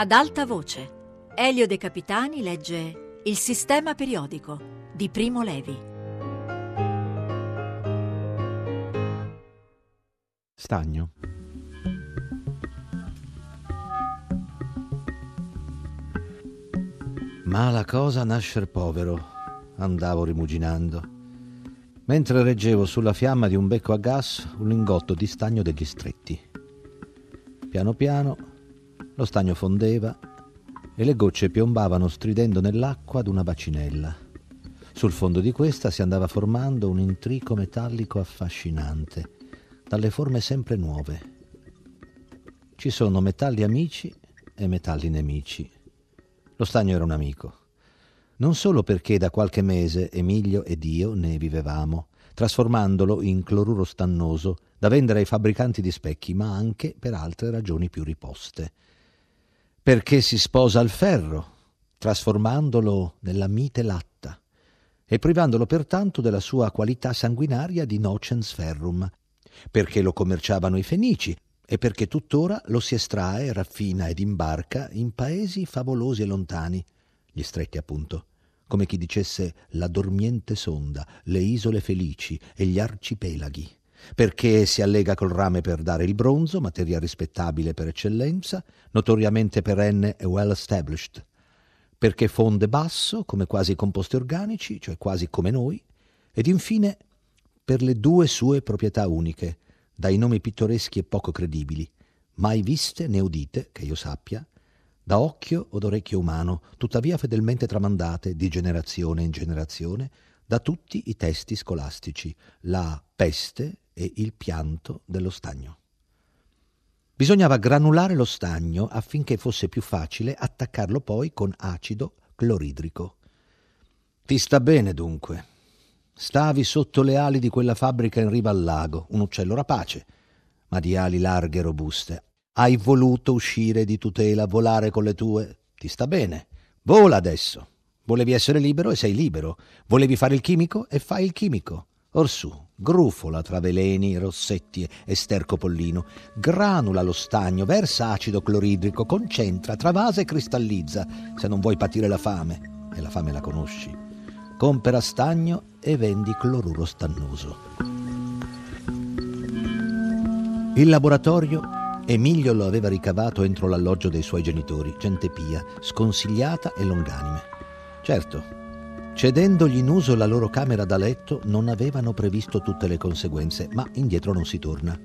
Ad alta voce, Elio De Capitani legge Il sistema periodico di Primo Levi. Stagno. Mala cosa nascer povero, andavo rimuginando, mentre reggevo sulla fiamma di un becco a gas un lingotto di stagno degli stretti. Piano piano lo stagno fondeva e le gocce piombavano stridendo nell'acqua d'una bacinella. Sul fondo di questa si andava formando un intrico metallico affascinante, dalle forme sempre nuove. Ci sono metalli amici e metalli nemici lo stagno era un amico. Non solo perché da qualche mese Emilio ed io ne vivevamo, trasformandolo in cloruro stannoso da vendere ai fabbricanti di specchi, ma anche per altre ragioni più riposte. Perché si sposa al ferro, trasformandolo nella mite latta e privandolo pertanto della sua qualità sanguinaria di nocens ferrum, perché lo commerciavano i fenici e perché tuttora lo si estrae, raffina ed imbarca in paesi favolosi e lontani, gli stretti appunto, come chi dicesse la dormiente sonda, le isole felici e gli arcipelaghi, perché si allega col rame per dare il bronzo, materia rispettabile per eccellenza, notoriamente perenne e well established, perché fonde basso, come quasi composti organici, cioè quasi come noi, ed infine per le due sue proprietà uniche, dai nomi pittoreschi e poco credibili, mai viste né udite, che io sappia, da occhio o d'orecchio umano, tuttavia fedelmente tramandate di generazione in generazione da tutti i testi scolastici, la peste e il pianto dello stagno. Bisognava granulare lo stagno affinché fosse più facile attaccarlo poi con acido cloridrico. Ti sta bene dunque, Stavi sotto le ali di quella fabbrica in riva al lago, un uccello rapace, ma di ali larghe e robuste. Hai voluto uscire di tutela, volare con le tue? Ti sta bene. Vola adesso. Volevi essere libero e sei libero. Volevi fare il chimico e fai il chimico. Orsù, grufola tra veleni, rossetti e sterco pollino, granula lo stagno, versa acido cloridrico, concentra, travasa e cristallizza, se non vuoi patire la fame. E la fame la conosci compera stagno e vendi cloruro stannoso. Il laboratorio Emilio lo aveva ricavato entro l'alloggio dei suoi genitori, gente pia, sconsigliata e longanime. Certo, cedendogli in uso la loro camera da letto non avevano previsto tutte le conseguenze, ma indietro non si torna.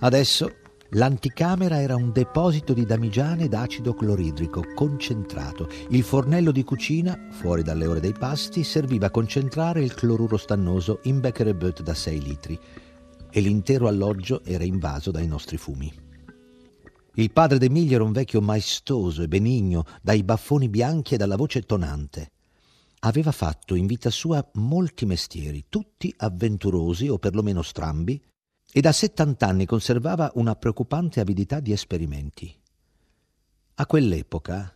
Adesso L'anticamera era un deposito di damigiane d'acido cloridrico concentrato. Il fornello di cucina, fuori dalle ore dei pasti, serviva a concentrare il cloruro stannoso in Becquerel da 6 litri e l'intero alloggio era invaso dai nostri fumi. Il padre d'Emilio era un vecchio maestoso e benigno, dai baffoni bianchi e dalla voce tonante. Aveva fatto in vita sua molti mestieri, tutti avventurosi o perlomeno strambi, e da settant'anni conservava una preoccupante avidità di esperimenti. A quell'epoca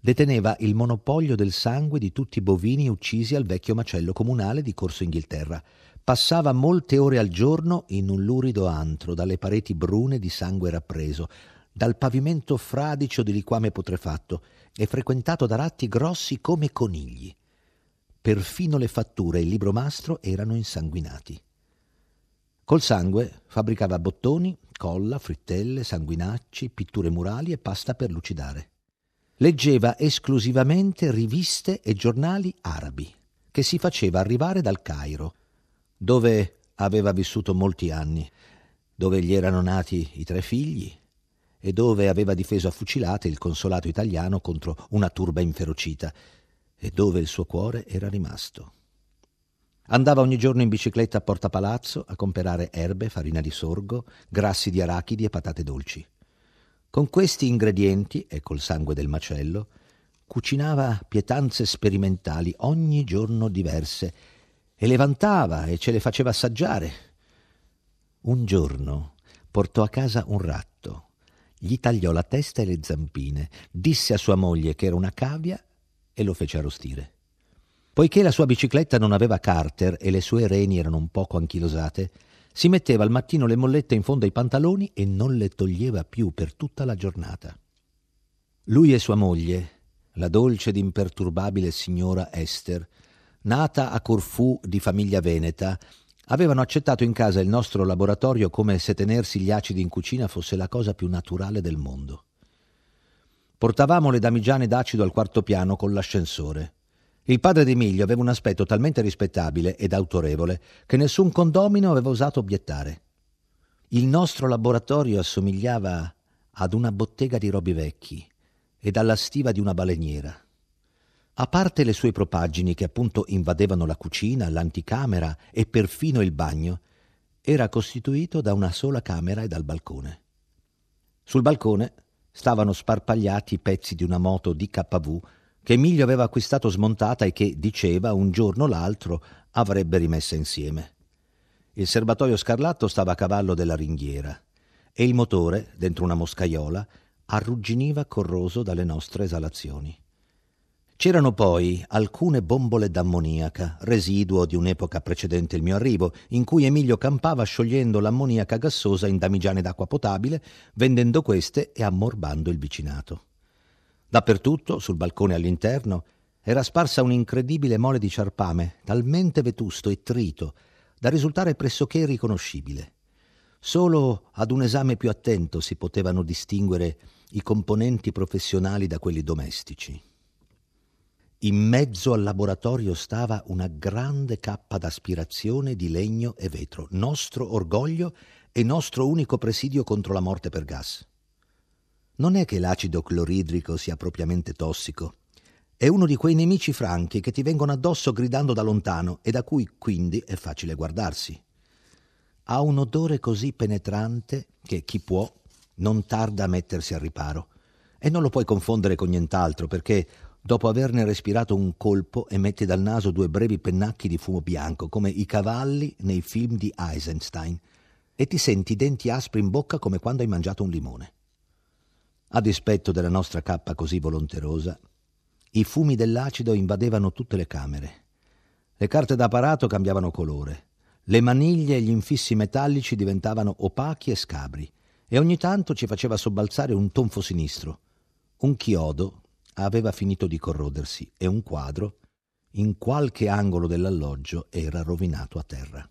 deteneva il monopolio del sangue di tutti i bovini uccisi al vecchio macello comunale di Corso Inghilterra. Passava molte ore al giorno in un lurido antro, dalle pareti brune di sangue rappreso, dal pavimento fradicio di liquame putrefatto e frequentato da ratti grossi come conigli. Perfino le fatture e il libro mastro erano insanguinati. Col sangue fabbricava bottoni, colla, frittelle, sanguinacci, pitture murali e pasta per lucidare. Leggeva esclusivamente riviste e giornali arabi, che si faceva arrivare dal Cairo, dove aveva vissuto molti anni, dove gli erano nati i tre figli e dove aveva difeso a fucilate il consolato italiano contro una turba inferocita e dove il suo cuore era rimasto. Andava ogni giorno in bicicletta a Porta Palazzo a comprare erbe, farina di sorgo, grassi di arachidi e patate dolci. Con questi ingredienti e col sangue del macello cucinava pietanze sperimentali ogni giorno diverse e le vantava e ce le faceva assaggiare. Un giorno portò a casa un ratto, gli tagliò la testa e le zampine, disse a sua moglie che era una cavia e lo fece arrostire. Poiché la sua bicicletta non aveva carter e le sue reni erano un poco anchilosate, si metteva al mattino le mollette in fondo ai pantaloni e non le toglieva più per tutta la giornata. Lui e sua moglie, la dolce ed imperturbabile signora Esther, nata a Corfù di famiglia veneta, avevano accettato in casa il nostro laboratorio come se tenersi gli acidi in cucina fosse la cosa più naturale del mondo. Portavamo le damigiane d'acido al quarto piano con l'ascensore. Il padre di Emilio aveva un aspetto talmente rispettabile ed autorevole che nessun condomino aveva osato obiettare. Il nostro laboratorio assomigliava ad una bottega di robi vecchi ed alla stiva di una baleniera. A parte le sue propaggini che appunto invadevano la cucina, l'anticamera e perfino il bagno, era costituito da una sola camera e dal balcone. Sul balcone stavano sparpagliati i pezzi di una moto DKV che Emilio aveva acquistato smontata e che, diceva, un giorno o l'altro avrebbe rimessa insieme. Il serbatoio scarlatto stava a cavallo della ringhiera e il motore, dentro una moscaiola, arrugginiva corroso dalle nostre esalazioni. C'erano poi alcune bombole d'ammoniaca, residuo di un'epoca precedente il mio arrivo, in cui Emilio campava sciogliendo l'ammoniaca gassosa in damigiane d'acqua potabile, vendendo queste e ammorbando il vicinato. Dappertutto, sul balcone all'interno, era sparsa un'incredibile mole di ciarpame, talmente vetusto e trito da risultare pressoché irriconoscibile. Solo ad un esame più attento si potevano distinguere i componenti professionali da quelli domestici. In mezzo al laboratorio stava una grande cappa d'aspirazione di legno e vetro, nostro orgoglio e nostro unico presidio contro la morte per gas. Non è che l'acido cloridrico sia propriamente tossico. È uno di quei nemici franchi che ti vengono addosso gridando da lontano e da cui quindi è facile guardarsi. Ha un odore così penetrante che chi può non tarda a mettersi al riparo. E non lo puoi confondere con nient'altro perché dopo averne respirato un colpo emetti dal naso due brevi pennacchi di fumo bianco, come i cavalli nei film di Eisenstein, e ti senti i denti aspri in bocca come quando hai mangiato un limone. A dispetto della nostra cappa così volonterosa, i fumi dell'acido invadevano tutte le camere. Le carte d'apparato cambiavano colore, le maniglie e gli infissi metallici diventavano opachi e scabri, e ogni tanto ci faceva sobbalzare un tonfo sinistro, un chiodo aveva finito di corrodersi e un quadro, in qualche angolo dell'alloggio, era rovinato a terra.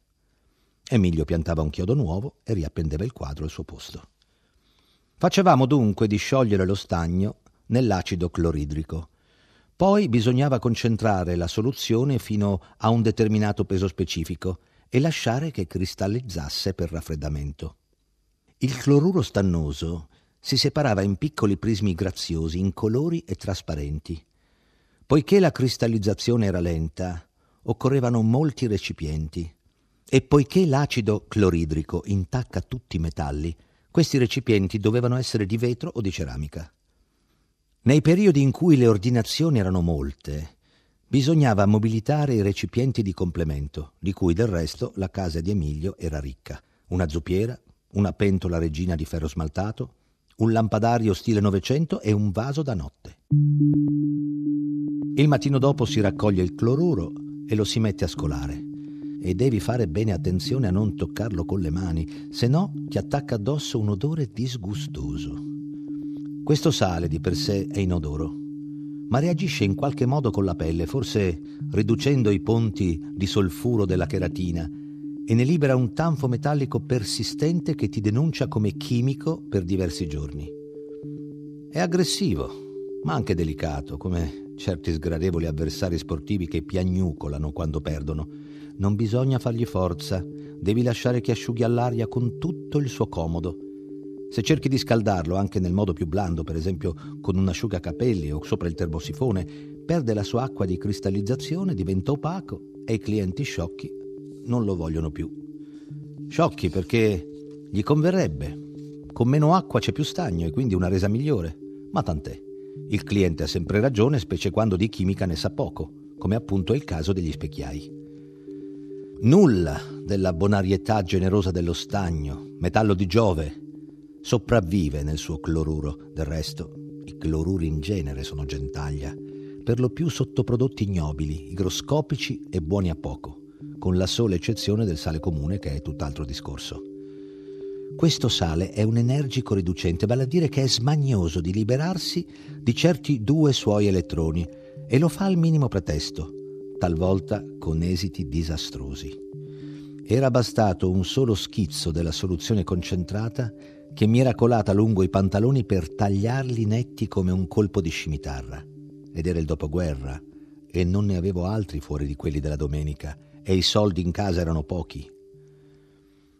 Emilio piantava un chiodo nuovo e riappendeva il quadro al suo posto. Facevamo dunque di sciogliere lo stagno nell'acido cloridrico. Poi bisognava concentrare la soluzione fino a un determinato peso specifico e lasciare che cristallizzasse per raffreddamento. Il cloruro stannoso si separava in piccoli prismi graziosi, incolori e trasparenti. Poiché la cristallizzazione era lenta, occorrevano molti recipienti e poiché l'acido cloridrico intacca tutti i metalli, questi recipienti dovevano essere di vetro o di ceramica. Nei periodi in cui le ordinazioni erano molte, bisognava mobilitare i recipienti di complemento, di cui del resto la casa di Emilio era ricca. Una zuppiera, una pentola regina di ferro smaltato, un lampadario stile Novecento e un vaso da notte. Il mattino dopo si raccoglie il cloruro e lo si mette a scolare. E devi fare bene attenzione a non toccarlo con le mani, se no ti attacca addosso un odore disgustoso. Questo sale di per sé è inodoro, ma reagisce in qualche modo con la pelle, forse riducendo i ponti di solfuro della cheratina e ne libera un tanfo metallico persistente che ti denuncia come chimico per diversi giorni. È aggressivo, ma anche delicato, come certi sgradevoli avversari sportivi che piagnucolano quando perdono. Non bisogna fargli forza, devi lasciare che asciughi all'aria con tutto il suo comodo. Se cerchi di scaldarlo anche nel modo più blando, per esempio con un asciugacapelli o sopra il termosifone, perde la sua acqua di cristallizzazione, diventa opaco e i clienti sciocchi non lo vogliono più. Sciocchi perché gli converrebbe. Con meno acqua c'è più stagno e quindi una resa migliore. Ma tant'è. Il cliente ha sempre ragione, specie quando di chimica ne sa poco, come appunto è il caso degli specchiai. Nulla della bonarietà generosa dello stagno, metallo di Giove, sopravvive nel suo cloruro. Del resto, i cloruri in genere sono gentaglia, per lo più sottoprodotti ignobili, igroscopici e buoni a poco con la sola eccezione del sale comune che è tutt'altro discorso. Questo sale è un energico riducente, vale a dire che è smagnoso di liberarsi di certi due suoi elettroni e lo fa al minimo pretesto, talvolta con esiti disastrosi. Era bastato un solo schizzo della soluzione concentrata che mi era colata lungo i pantaloni per tagliarli netti come un colpo di scimitarra. Ed era il dopoguerra e non ne avevo altri fuori di quelli della domenica e i soldi in casa erano pochi.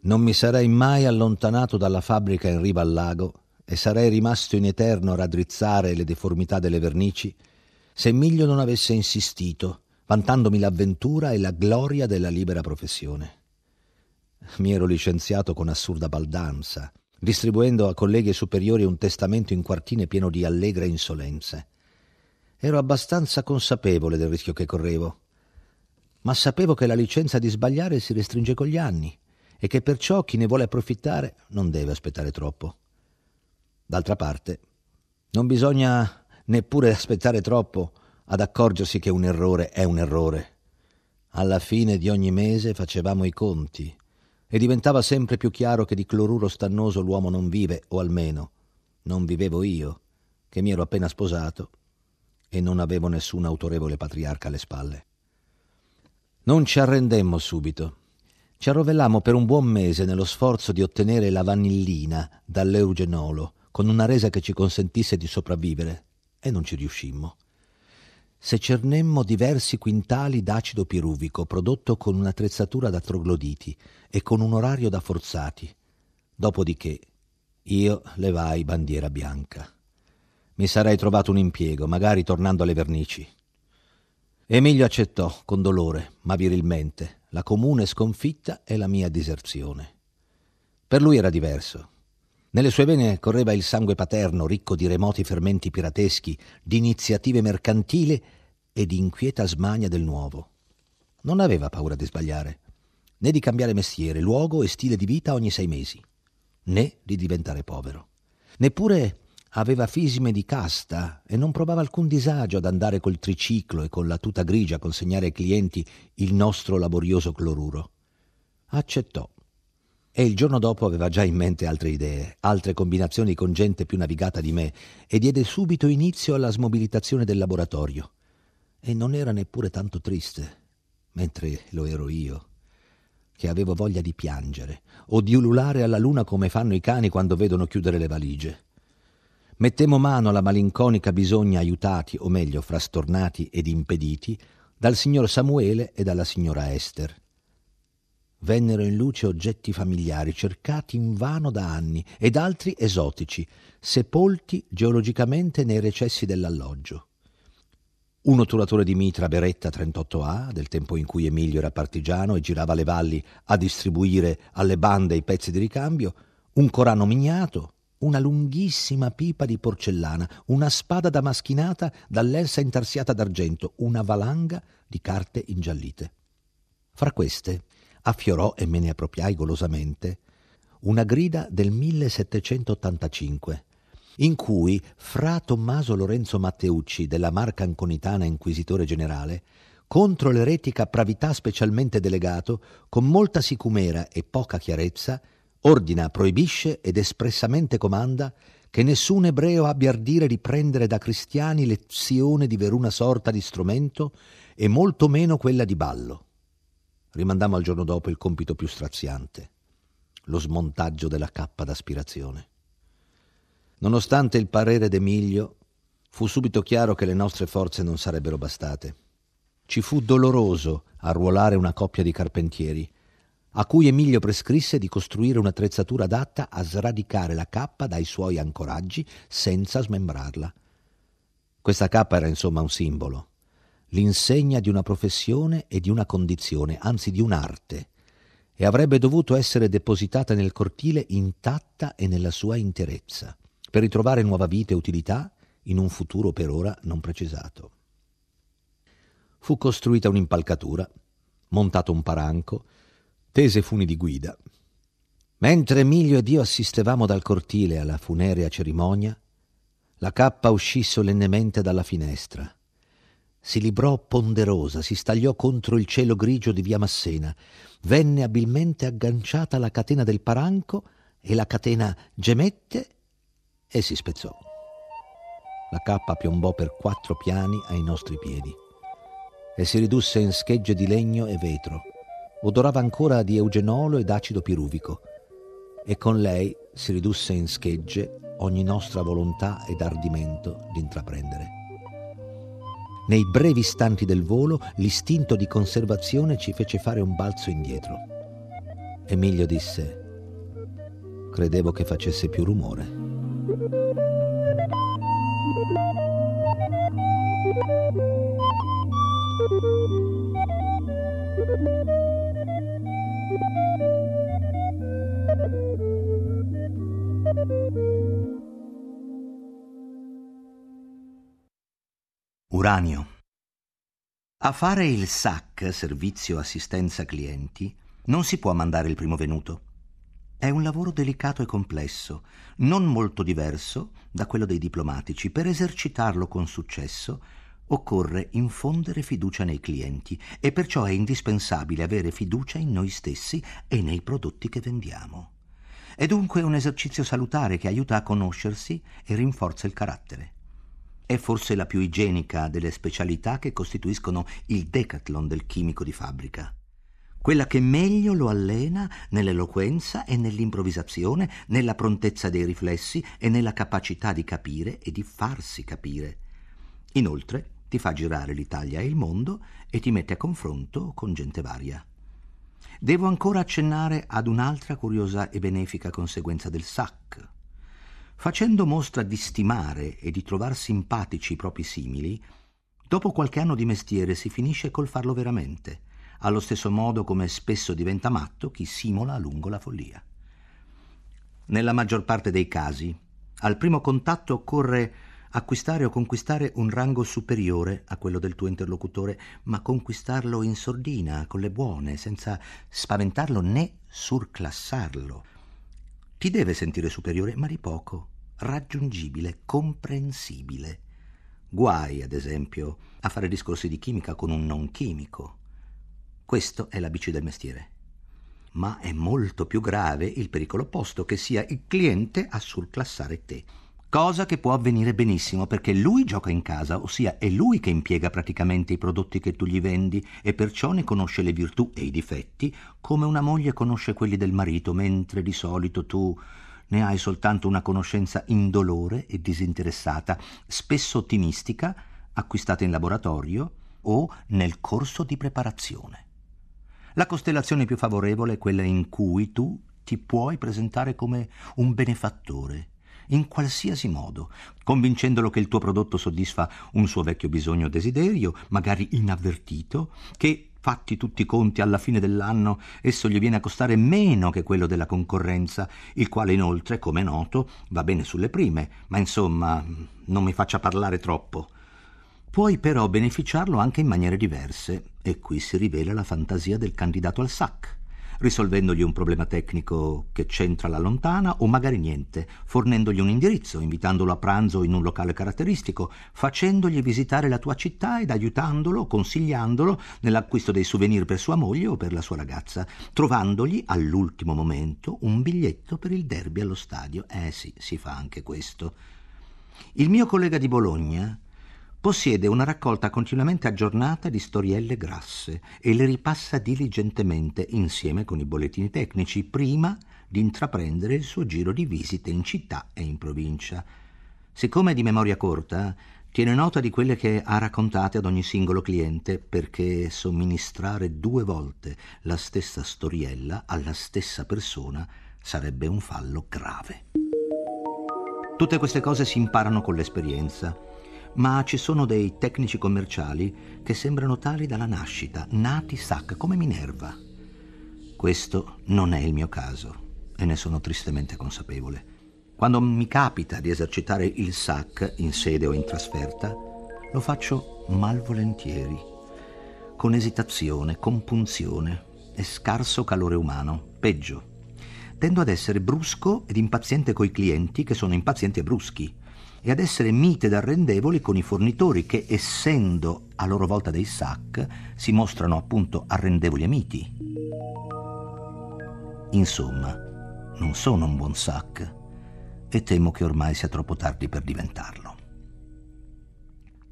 Non mi sarei mai allontanato dalla fabbrica in riva al lago e sarei rimasto in eterno a raddrizzare le deformità delle vernici se Emilio non avesse insistito, vantandomi l'avventura e la gloria della libera professione. Mi ero licenziato con assurda baldanza, distribuendo a colleghi superiori un testamento in quartine pieno di allegre insolenze. Ero abbastanza consapevole del rischio che correvo, ma sapevo che la licenza di sbagliare si restringe con gli anni e che perciò chi ne vuole approfittare non deve aspettare troppo. D'altra parte, non bisogna neppure aspettare troppo ad accorgersi che un errore è un errore. Alla fine di ogni mese facevamo i conti e diventava sempre più chiaro che di cloruro stannoso l'uomo non vive, o almeno non vivevo io, che mi ero appena sposato e non avevo nessun autorevole patriarca alle spalle. Non ci arrendemmo subito ci arrovellammo per un buon mese nello sforzo di ottenere la vanillina dall'eugenolo, con una resa che ci consentisse di sopravvivere, e non ci riuscimmo. Secernemmo diversi quintali d'acido piruvico prodotto con un'attrezzatura da trogloditi e con un orario da forzati. Dopodiché io levai bandiera bianca. Mi sarei trovato un impiego, magari tornando alle vernici. Emilio accettò, con dolore, ma virilmente, la comune sconfitta e la mia diserzione. Per lui era diverso. Nelle sue vene correva il sangue paterno, ricco di remoti fermenti pirateschi, di iniziative mercantili e di inquieta smania del nuovo. Non aveva paura di sbagliare, né di cambiare mestiere, luogo e stile di vita ogni sei mesi, né di diventare povero. Neppure aveva fisime di casta e non provava alcun disagio ad andare col triciclo e con la tuta grigia a consegnare ai clienti il nostro laborioso cloruro. Accettò. E il giorno dopo aveva già in mente altre idee, altre combinazioni con gente più navigata di me, e diede subito inizio alla smobilitazione del laboratorio. E non era neppure tanto triste, mentre lo ero io, che avevo voglia di piangere o di ululare alla luna come fanno i cani quando vedono chiudere le valigie. Mettemmo mano alla malinconica bisogna aiutati, o meglio frastornati ed impediti, dal signor Samuele e dalla signora Esther. Vennero in luce oggetti familiari cercati invano da anni ed altri esotici, sepolti geologicamente nei recessi dell'alloggio. Un otturatore di mitra Beretta 38A, del tempo in cui Emilio era partigiano e girava le valli a distribuire alle bande i pezzi di ricambio, un Corano mignato, una lunghissima pipa di porcellana, una spada damaschinata dall'elsa intarsiata d'argento, una valanga di carte ingiallite. Fra queste affiorò, e me ne appropriai golosamente, una grida del 1785, in cui fra Tommaso Lorenzo Matteucci, della Marca Anconitana Inquisitore Generale, contro l'eretica pravità specialmente delegato, con molta sicumera e poca chiarezza, ordina, proibisce ed espressamente comanda che nessun ebreo abbia ardire di prendere da cristiani lezione di veruna sorta di strumento e molto meno quella di ballo. Rimandammo al giorno dopo il compito più straziante, lo smontaggio della cappa d'aspirazione. Nonostante il parere d'Emilio, fu subito chiaro che le nostre forze non sarebbero bastate. Ci fu doloroso arruolare una coppia di carpentieri, a cui Emilio prescrisse di costruire un'attrezzatura adatta a sradicare la cappa dai suoi ancoraggi senza smembrarla. Questa cappa era insomma un simbolo, l'insegna di una professione e di una condizione, anzi di un'arte, e avrebbe dovuto essere depositata nel cortile intatta e nella sua interezza, per ritrovare nuova vita e utilità in un futuro per ora non precisato. Fu costruita un'impalcatura, montato un paranco, tese funi di guida. Mentre Emilio ed io assistevamo dal cortile alla funerea cerimonia, la cappa uscì solennemente dalla finestra. Si librò ponderosa, si stagliò contro il cielo grigio di via Massena, venne abilmente agganciata alla catena del paranco e la catena gemette e si spezzò. La cappa piombò per quattro piani ai nostri piedi e si ridusse in schegge di legno e vetro. Odorava ancora di eugenolo ed acido piruvico e con lei si ridusse in schegge ogni nostra volontà ed ardimento di intraprendere. Nei brevi istanti del volo l'istinto di conservazione ci fece fare un balzo indietro. Emilio disse, credevo che facesse più rumore. Uranio. A fare il SAC, servizio assistenza clienti, non si può mandare il primo venuto. È un lavoro delicato e complesso, non molto diverso da quello dei diplomatici. Per esercitarlo con successo occorre infondere fiducia nei clienti e perciò è indispensabile avere fiducia in noi stessi e nei prodotti che vendiamo. È dunque un esercizio salutare che aiuta a conoscersi e rinforza il carattere. È forse la più igienica delle specialità che costituiscono il decathlon del chimico di fabbrica quella che meglio lo allena nell'eloquenza e nell'improvvisazione, nella prontezza dei riflessi e nella capacità di capire e di farsi capire. Inoltre ti fa girare l'Italia e il mondo e ti mette a confronto con gente varia. Devo ancora accennare ad un'altra curiosa e benefica conseguenza del SAC. Facendo mostra di stimare e di trovar simpatici i propri simili, dopo qualche anno di mestiere si finisce col farlo veramente allo stesso modo come spesso diventa matto chi simula a lungo la follia. Nella maggior parte dei casi, al primo contatto occorre acquistare o conquistare un rango superiore a quello del tuo interlocutore, ma conquistarlo in sordina, con le buone, senza spaventarlo né surclassarlo. Ti deve sentire superiore, ma di poco, raggiungibile, comprensibile. Guai, ad esempio, a fare discorsi di chimica con un non chimico. Questo è l'ABC del mestiere. Ma è molto più grave il pericolo opposto, che sia il cliente a surclassare te. Cosa che può avvenire benissimo perché lui gioca in casa, ossia è lui che impiega praticamente i prodotti che tu gli vendi e perciò ne conosce le virtù e i difetti come una moglie conosce quelli del marito, mentre di solito tu ne hai soltanto una conoscenza indolore e disinteressata, spesso ottimistica, acquistata in laboratorio o nel corso di preparazione. La costellazione più favorevole è quella in cui tu ti puoi presentare come un benefattore, in qualsiasi modo, convincendolo che il tuo prodotto soddisfa un suo vecchio bisogno o desiderio, magari inavvertito, che fatti tutti i conti alla fine dell'anno esso gli viene a costare meno che quello della concorrenza, il quale inoltre, come è noto, va bene sulle prime, ma insomma non mi faccia parlare troppo. Puoi però beneficiarlo anche in maniere diverse e qui si rivela la fantasia del candidato al SAC, risolvendogli un problema tecnico che c'entra la lontana o magari niente, fornendogli un indirizzo, invitandolo a pranzo in un locale caratteristico, facendogli visitare la tua città ed aiutandolo, consigliandolo nell'acquisto dei souvenir per sua moglie o per la sua ragazza, trovandogli all'ultimo momento un biglietto per il derby allo stadio. Eh sì, si fa anche questo. Il mio collega di Bologna Possiede una raccolta continuamente aggiornata di storielle grasse e le ripassa diligentemente insieme con i bollettini tecnici prima di intraprendere il suo giro di visite in città e in provincia. Siccome è di memoria corta, tiene nota di quelle che ha raccontate ad ogni singolo cliente perché somministrare due volte la stessa storiella alla stessa persona sarebbe un fallo grave. Tutte queste cose si imparano con l'esperienza ma ci sono dei tecnici commerciali che sembrano tali dalla nascita, nati SAC come Minerva. Questo non è il mio caso e ne sono tristemente consapevole. Quando mi capita di esercitare il SAC in sede o in trasferta, lo faccio malvolentieri, con esitazione, compunzione e scarso calore umano, peggio. Tendo ad essere brusco ed impaziente coi clienti che sono impazienti e bruschi e ad essere mite ed arrendevoli con i fornitori che, essendo a loro volta dei SAC, si mostrano appunto arrendevoli e miti. Insomma, non sono un buon sac e temo che ormai sia troppo tardi per diventarlo.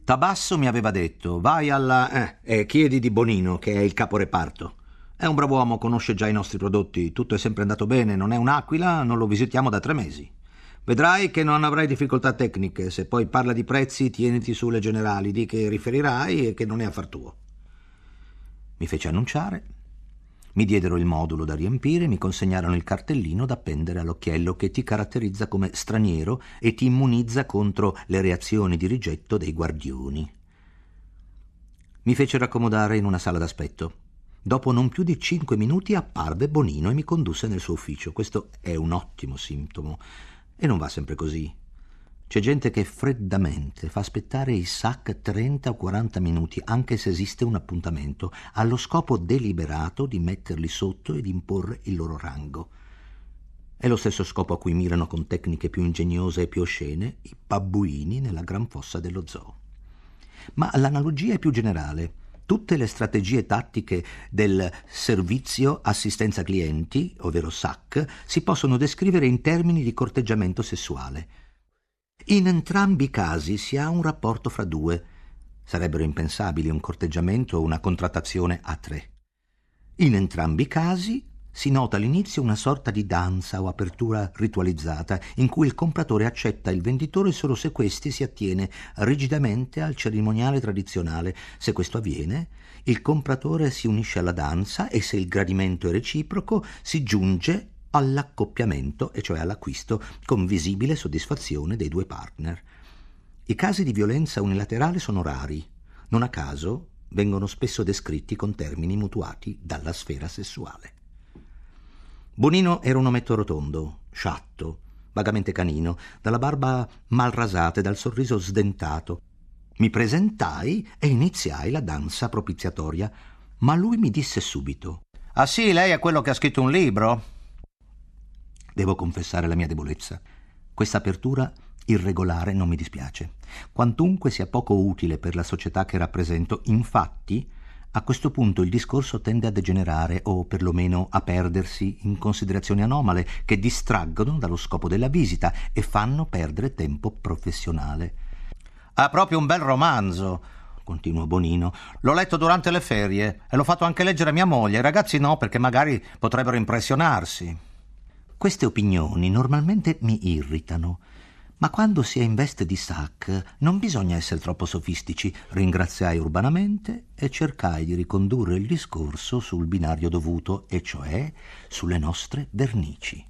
Tabasso mi aveva detto: Vai alla. Eh, e chiedi di Bonino, che è il caporeparto. È un bravo uomo, conosce già i nostri prodotti, tutto è sempre andato bene, non è un'aquila, non lo visitiamo da tre mesi. Vedrai che non avrai difficoltà tecniche, se poi parla di prezzi tieniti sulle generali, di che riferirai e che non è affar tuo. Mi fece annunciare, mi diedero il modulo da riempire, mi consegnarono il cartellino da appendere all'occhiello che ti caratterizza come straniero e ti immunizza contro le reazioni di rigetto dei guardioni. Mi fecero accomodare in una sala d'aspetto. Dopo non più di cinque minuti apparve Bonino e mi condusse nel suo ufficio. Questo è un ottimo sintomo. E non va sempre così. C'è gente che freddamente fa aspettare i SAC 30 o 40 minuti, anche se esiste un appuntamento, allo scopo deliberato di metterli sotto e di imporre il loro rango. È lo stesso scopo a cui mirano con tecniche più ingegnose e più oscene i babbuini nella gran fossa dello zoo. Ma l'analogia è più generale. Tutte le strategie tattiche del servizio assistenza clienti, ovvero SAC, si possono descrivere in termini di corteggiamento sessuale. In entrambi i casi si ha un rapporto fra due. Sarebbero impensabili un corteggiamento o una contrattazione a tre. In entrambi i casi si nota all'inizio una sorta di danza o apertura ritualizzata in cui il compratore accetta il venditore solo se questi si attiene rigidamente al cerimoniale tradizionale. Se questo avviene, il compratore si unisce alla danza e se il gradimento è reciproco si giunge all'accoppiamento, e cioè all'acquisto, con visibile soddisfazione dei due partner. I casi di violenza unilaterale sono rari. Non a caso vengono spesso descritti con termini mutuati dalla sfera sessuale. Bonino era un ometto rotondo, sciatto, vagamente canino, dalla barba mal rasata e dal sorriso sdentato. Mi presentai e iniziai la danza propiziatoria, ma lui mi disse subito: Ah sì, lei è quello che ha scritto un libro? Devo confessare la mia debolezza. Questa apertura irregolare non mi dispiace. Quantunque sia poco utile per la società che rappresento, infatti, a questo punto il discorso tende a degenerare o perlomeno a perdersi in considerazioni anomale che distraggono dallo scopo della visita e fanno perdere tempo professionale. Ha proprio un bel romanzo, continuò Bonino. L'ho letto durante le ferie e l'ho fatto anche leggere a mia moglie. I ragazzi no, perché magari potrebbero impressionarsi. Queste opinioni normalmente mi irritano ma quando si è in veste di sac non bisogna essere troppo sofistici. Ringraziai urbanamente e cercai di ricondurre il discorso sul binario dovuto, e cioè sulle nostre vernici.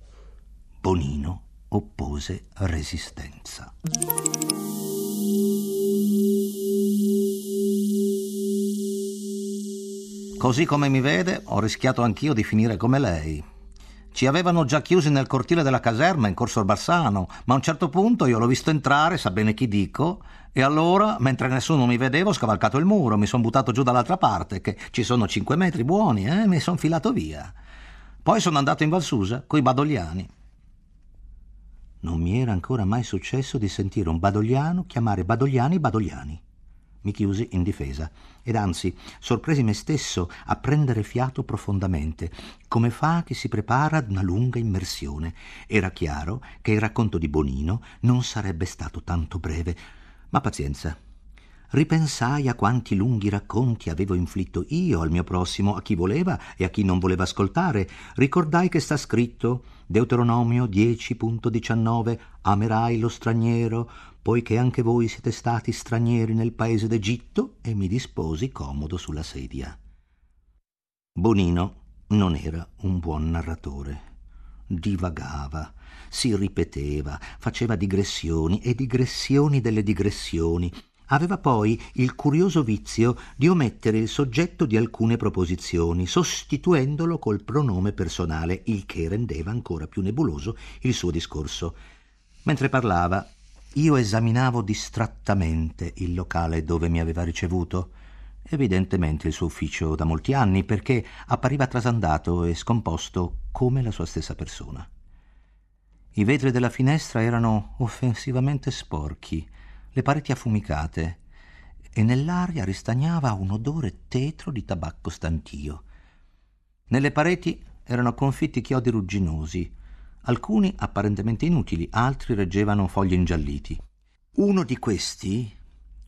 Bonino oppose resistenza. Così come mi vede, ho rischiato anch'io di finire come lei, ci avevano già chiusi nel cortile della caserma in Corso Barsano, ma a un certo punto io l'ho visto entrare, sa bene chi dico, e allora, mentre nessuno mi vedeva, ho scavalcato il muro, mi sono buttato giù dall'altra parte, che ci sono cinque metri buoni, e eh, mi sono filato via. Poi sono andato in Valsusa, coi badogliani. Non mi era ancora mai successo di sentire un badogliano chiamare badogliani badogliani mi chiusi in difesa ed anzi sorpresi me stesso a prendere fiato profondamente, come fa chi si prepara ad una lunga immersione. Era chiaro che il racconto di Bonino non sarebbe stato tanto breve, ma pazienza. Ripensai a quanti lunghi racconti avevo inflitto io al mio prossimo, a chi voleva e a chi non voleva ascoltare. Ricordai che sta scritto Deuteronomio 10.19 Amerai lo straniero, poiché anche voi siete stati stranieri nel paese d'Egitto, e mi disposi comodo sulla sedia. Bonino non era un buon narratore. Divagava, si ripeteva, faceva digressioni e digressioni delle digressioni. Aveva poi il curioso vizio di omettere il soggetto di alcune proposizioni, sostituendolo col pronome personale, il che rendeva ancora più nebuloso il suo discorso. Mentre parlava, io esaminavo distrattamente il locale dove mi aveva ricevuto, evidentemente il suo ufficio da molti anni, perché appariva trasandato e scomposto come la sua stessa persona. I vetri della finestra erano offensivamente sporchi, le pareti affumicate, e nell'aria ristagnava un odore tetro di tabacco stantio. Nelle pareti erano confitti chiodi rugginosi, Alcuni apparentemente inutili, altri reggevano fogli ingialliti. Uno di questi,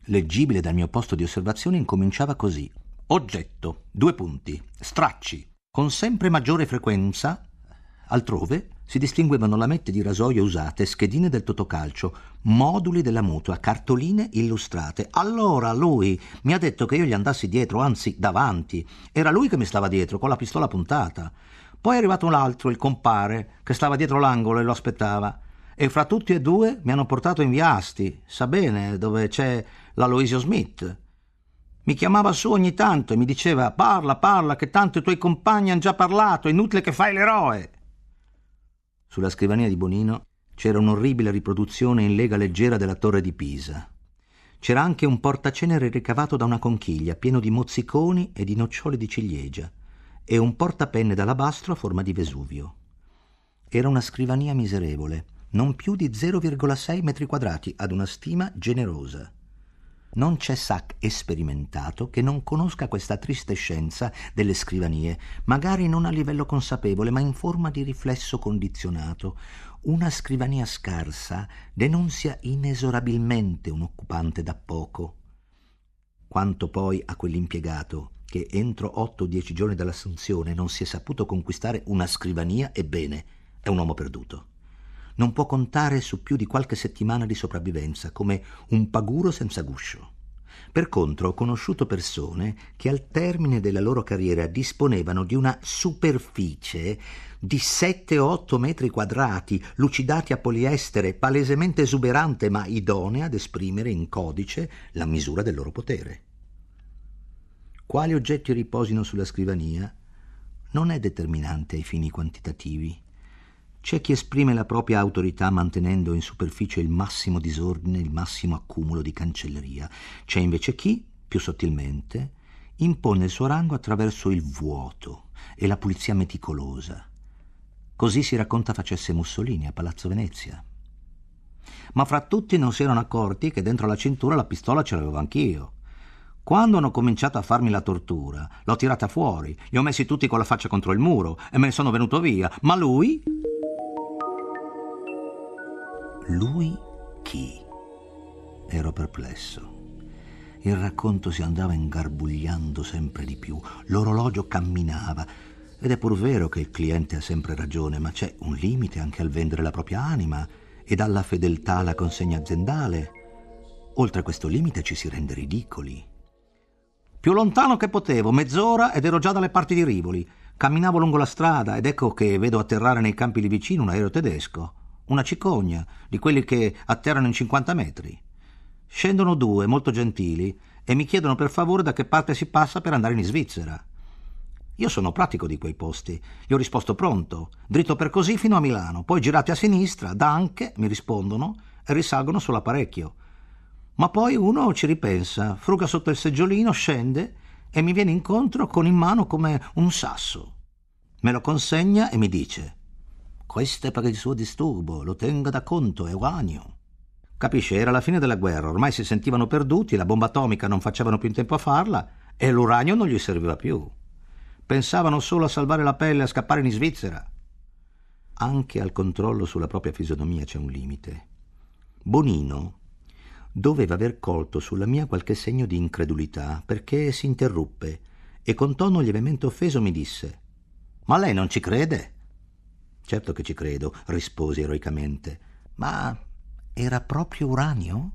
leggibile dal mio posto di osservazione, incominciava così. Oggetto, due punti, stracci, con sempre maggiore frequenza, altrove si distinguevano lamette di rasoio usate, schedine del totocalcio, moduli della mutua, cartoline illustrate. Allora lui mi ha detto che io gli andassi dietro, anzi davanti. Era lui che mi stava dietro, con la pistola puntata. Poi è arrivato un altro, il compare, che stava dietro l'angolo e lo aspettava. E fra tutti e due mi hanno portato in via Asti, sa bene, dove c'è l'Aloisio Smith. Mi chiamava su ogni tanto e mi diceva parla, parla, che tanto i tuoi compagni hanno già parlato, è inutile che fai l'eroe. Sulla scrivania di Bonino c'era un'orribile riproduzione in lega leggera della torre di Pisa. C'era anche un portacenere ricavato da una conchiglia, pieno di mozziconi e di nocciole di ciliegia, e un portapenne d'alabastro a forma di Vesuvio. Era una scrivania miserevole, non più di 0,6 metri quadrati, ad una stima generosa. Non c'è sac esperimentato che non conosca questa triste scienza delle scrivanie, magari non a livello consapevole, ma in forma di riflesso condizionato. Una scrivania scarsa denunzia inesorabilmente un occupante da poco. Quanto poi a quell'impiegato che entro otto o dieci giorni dall'assunzione non si è saputo conquistare una scrivania, ebbene, è un uomo perduto non può contare su più di qualche settimana di sopravvivenza, come un paguro senza guscio. Per contro ho conosciuto persone che al termine della loro carriera disponevano di una superficie di 7 o 8 metri quadrati, lucidati a poliestere, palesemente esuberante ma idonea ad esprimere in codice la misura del loro potere. Quali oggetti riposino sulla scrivania non è determinante ai fini quantitativi. C'è chi esprime la propria autorità mantenendo in superficie il massimo disordine, il massimo accumulo di cancelleria. C'è invece chi, più sottilmente, impone il suo rango attraverso il vuoto e la pulizia meticolosa. Così si racconta facesse Mussolini a Palazzo Venezia. Ma fra tutti non si erano accorti che dentro la cintura la pistola ce l'avevo anch'io. Quando hanno cominciato a farmi la tortura, l'ho tirata fuori, li ho messi tutti con la faccia contro il muro e me ne sono venuto via. Ma lui lui chi? Ero perplesso. Il racconto si andava ingarbugliando sempre di più, l'orologio camminava. Ed è pur vero che il cliente ha sempre ragione, ma c'è un limite anche al vendere la propria anima e dalla fedeltà alla consegna aziendale. Oltre a questo limite ci si rende ridicoli. Più lontano che potevo, mezz'ora ed ero già dalle parti di Rivoli. Camminavo lungo la strada ed ecco che vedo atterrare nei campi lì vicino un aereo tedesco una cicogna, di quelli che atterrano in 50 metri. Scendono due, molto gentili, e mi chiedono per favore da che parte si passa per andare in Svizzera. Io sono pratico di quei posti. Gli ho risposto pronto, dritto per così fino a Milano, poi girate a sinistra, danche, mi rispondono, e risalgono sull'apparecchio. Ma poi uno ci ripensa, fruga sotto il seggiolino, scende e mi viene incontro con in mano come un sasso. Me lo consegna e mi dice questo è per il suo disturbo, lo tenga da conto, è uranio. Capisce, era la fine della guerra, ormai si sentivano perduti, la bomba atomica non facevano più in tempo a farla e l'uranio non gli serviva più. Pensavano solo a salvare la pelle e a scappare in Svizzera. Anche al controllo sulla propria fisonomia c'è un limite. Bonino doveva aver colto sulla mia qualche segno di incredulità perché si interruppe e con tono lievemente offeso mi disse Ma lei non ci crede? Certo che ci credo, risposi eroicamente. Ma era proprio uranio?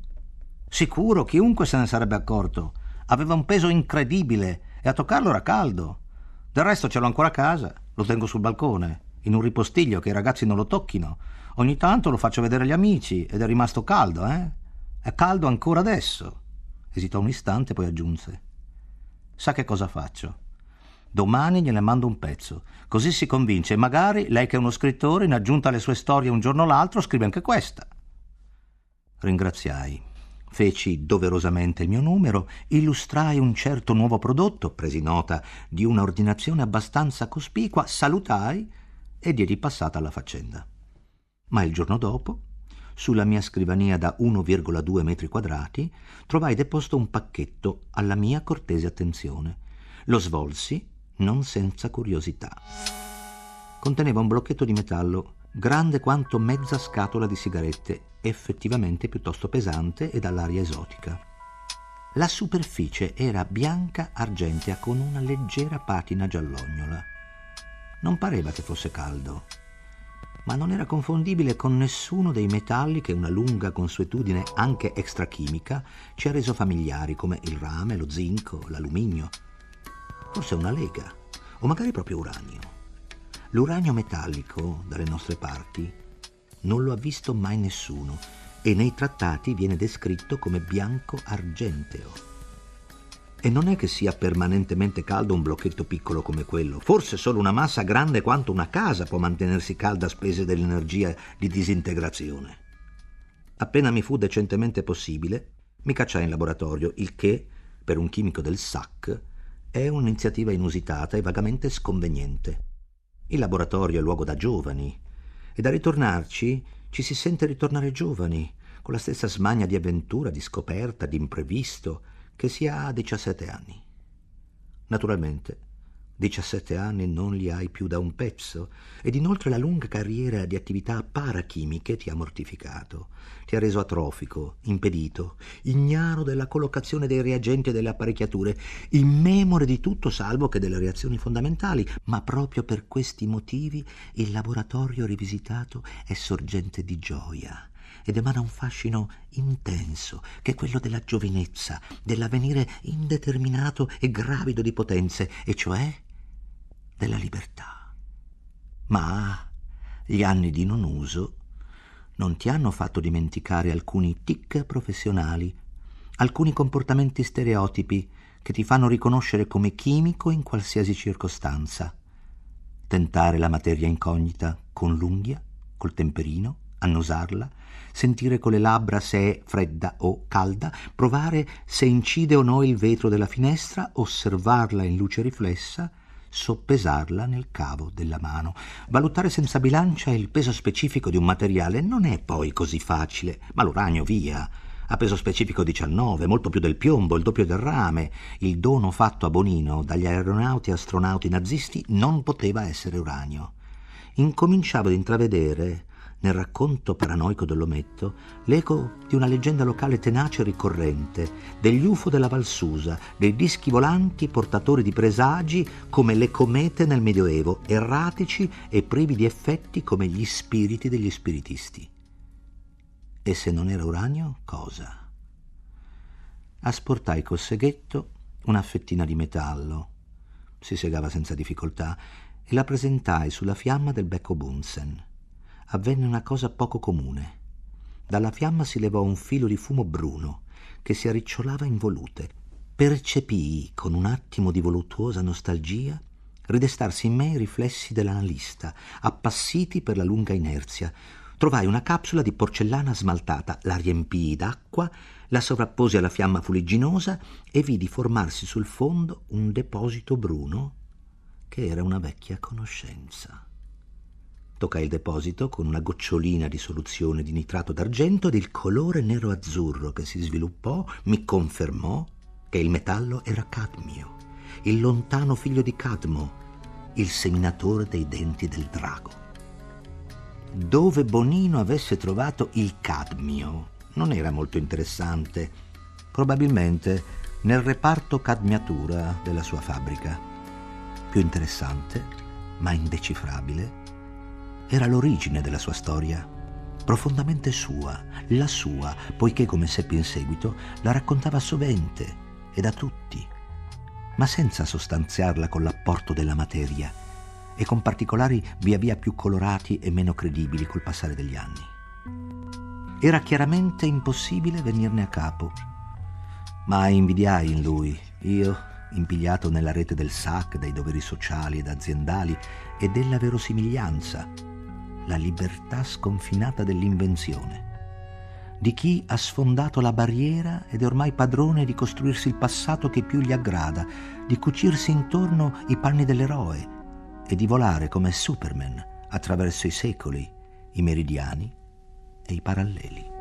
Sicuro, chiunque se ne sarebbe accorto. Aveva un peso incredibile e a toccarlo era caldo. Del resto ce l'ho ancora a casa, lo tengo sul balcone, in un ripostiglio che i ragazzi non lo tocchino. Ogni tanto lo faccio vedere agli amici ed è rimasto caldo, eh? È caldo ancora adesso. Esitò un istante, poi aggiunse. Sa che cosa faccio? Domani gliene mando un pezzo, così si convince magari lei che è uno scrittore, in aggiunta alle sue storie un giorno o l'altro, scrive anche questa. Ringraziai. Feci doverosamente il mio numero, illustrai un certo nuovo prodotto, presi nota di una ordinazione abbastanza cospicua, salutai e diedi passata alla faccenda. Ma il giorno dopo, sulla mia scrivania da 1,2 metri quadrati, trovai deposto un pacchetto alla mia cortese attenzione. Lo svolsi non senza curiosità. conteneva un blocchetto di metallo grande quanto mezza scatola di sigarette, effettivamente piuttosto pesante e dall'aria esotica. La superficie era bianca argentea con una leggera patina giallognola. Non pareva che fosse caldo, ma non era confondibile con nessuno dei metalli che una lunga consuetudine anche extrachimica ci ha reso familiari, come il rame, lo zinco, l'alluminio. Forse una lega, o magari proprio uranio. L'uranio metallico, dalle nostre parti, non lo ha visto mai nessuno e nei trattati viene descritto come bianco argenteo. E non è che sia permanentemente caldo un blocchetto piccolo come quello. Forse solo una massa grande quanto una casa può mantenersi calda a spese dell'energia di disintegrazione. Appena mi fu decentemente possibile, mi cacciai in laboratorio, il che, per un chimico del SAC, è un'iniziativa inusitata e vagamente sconveniente. Il laboratorio è luogo da giovani, e da ritornarci ci si sente ritornare giovani, con la stessa smania di avventura, di scoperta, di imprevisto, che si ha a 17 anni. Naturalmente, 17 anni non li hai più da un pezzo ed inoltre la lunga carriera di attività parachimiche ti ha mortificato, ti ha reso atrofico, impedito, ignaro della collocazione dei reagenti e delle apparecchiature, immemore di tutto salvo che delle reazioni fondamentali, ma proprio per questi motivi il laboratorio rivisitato è sorgente di gioia ed emana un fascino intenso, che è quello della giovinezza, dell'avvenire indeterminato e gravido di potenze, e cioè della libertà. Ma gli anni di non uso non ti hanno fatto dimenticare alcuni tic professionali, alcuni comportamenti stereotipi che ti fanno riconoscere come chimico in qualsiasi circostanza. Tentare la materia incognita con l'unghia, col temperino, annusarla, sentire con le labbra se è fredda o calda, provare se incide o no il vetro della finestra, osservarla in luce riflessa, soppesarla nel cavo della mano. Valutare senza bilancia il peso specifico di un materiale non è poi così facile, ma l'uranio via. Ha peso specifico 19, molto più del piombo, il doppio del rame. Il dono fatto a Bonino dagli aeronauti e astronauti nazisti non poteva essere uranio. Incominciavo ad intravedere nel racconto paranoico dell'ometto, l'eco di una leggenda locale tenace e ricorrente, degli UFO della Valsusa, dei dischi volanti portatori di presagi come le comete nel Medioevo, erratici e privi di effetti come gli spiriti degli spiritisti. E se non era uranio, cosa? Asportai col seghetto una fettina di metallo, si segava senza difficoltà, e la presentai sulla fiamma del becco Bunsen avvenne una cosa poco comune. Dalla fiamma si levò un filo di fumo bruno che si arricciolava in volute. Percepii, con un attimo di voluttuosa nostalgia, ridestarsi in me i riflessi dell'analista, appassiti per la lunga inerzia. Trovai una capsula di porcellana smaltata, la riempii d'acqua, la sovrapposi alla fiamma fuligginosa e vidi formarsi sul fondo un deposito bruno che era una vecchia conoscenza. Toccai il deposito con una gocciolina di soluzione di nitrato d'argento ed il colore nero-azzurro che si sviluppò mi confermò che il metallo era cadmio, il lontano figlio di Cadmo, il seminatore dei denti del drago. Dove Bonino avesse trovato il cadmio non era molto interessante, probabilmente nel reparto cadmiatura della sua fabbrica. Più interessante, ma indecifrabile, era l'origine della sua storia, profondamente sua, la sua, poiché, come seppi in seguito, la raccontava sovente e da tutti, ma senza sostanziarla con l'apporto della materia e con particolari via via più colorati e meno credibili col passare degli anni. Era chiaramente impossibile venirne a capo, ma invidiai in lui, io, impigliato nella rete del SAC, dei doveri sociali ed aziendali e della verosimiglianza, la libertà sconfinata dell'invenzione, di chi ha sfondato la barriera ed è ormai padrone di costruirsi il passato che più gli aggrada, di cucirsi intorno i panni dell'eroe e di volare come Superman attraverso i secoli, i meridiani e i paralleli.